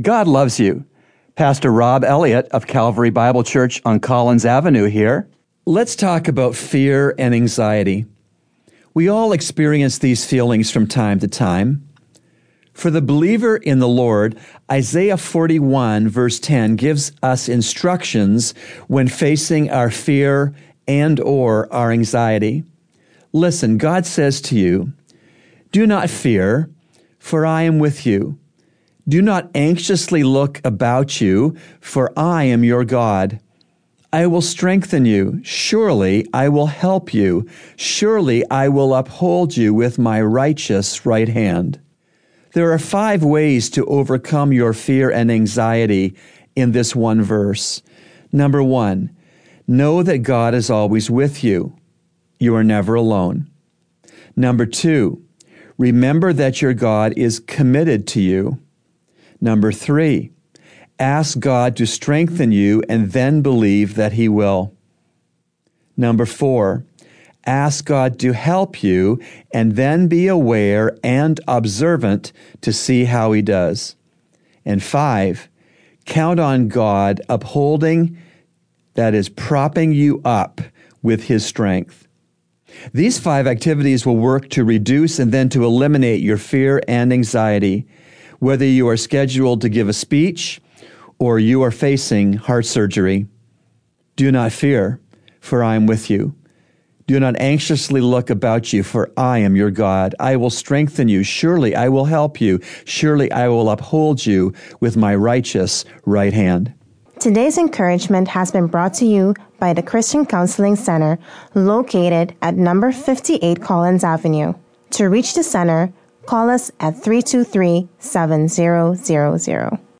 God loves you. Pastor Rob Elliott of Calvary Bible Church on Collins Avenue here. Let's talk about fear and anxiety. We all experience these feelings from time to time. For the believer in the Lord, Isaiah 41 verse 10 gives us instructions when facing our fear and or our anxiety. Listen, God says to you, do not fear, for I am with you. Do not anxiously look about you, for I am your God. I will strengthen you. Surely I will help you. Surely I will uphold you with my righteous right hand. There are five ways to overcome your fear and anxiety in this one verse. Number one, know that God is always with you. You are never alone. Number two, remember that your God is committed to you. Number three, ask God to strengthen you and then believe that He will. Number four, ask God to help you and then be aware and observant to see how He does. And five, count on God upholding, that is, propping you up with His strength. These five activities will work to reduce and then to eliminate your fear and anxiety whether you are scheduled to give a speech or you are facing heart surgery. Do not fear, for I am with you. Do not anxiously look about you, for I am your God. I will strengthen you. Surely I will help you. Surely I will uphold you with my righteous right hand. Today's encouragement has been brought to you by the Christian Counseling Center located at number 58 Collins Avenue. To reach the center, call us at 323 7000.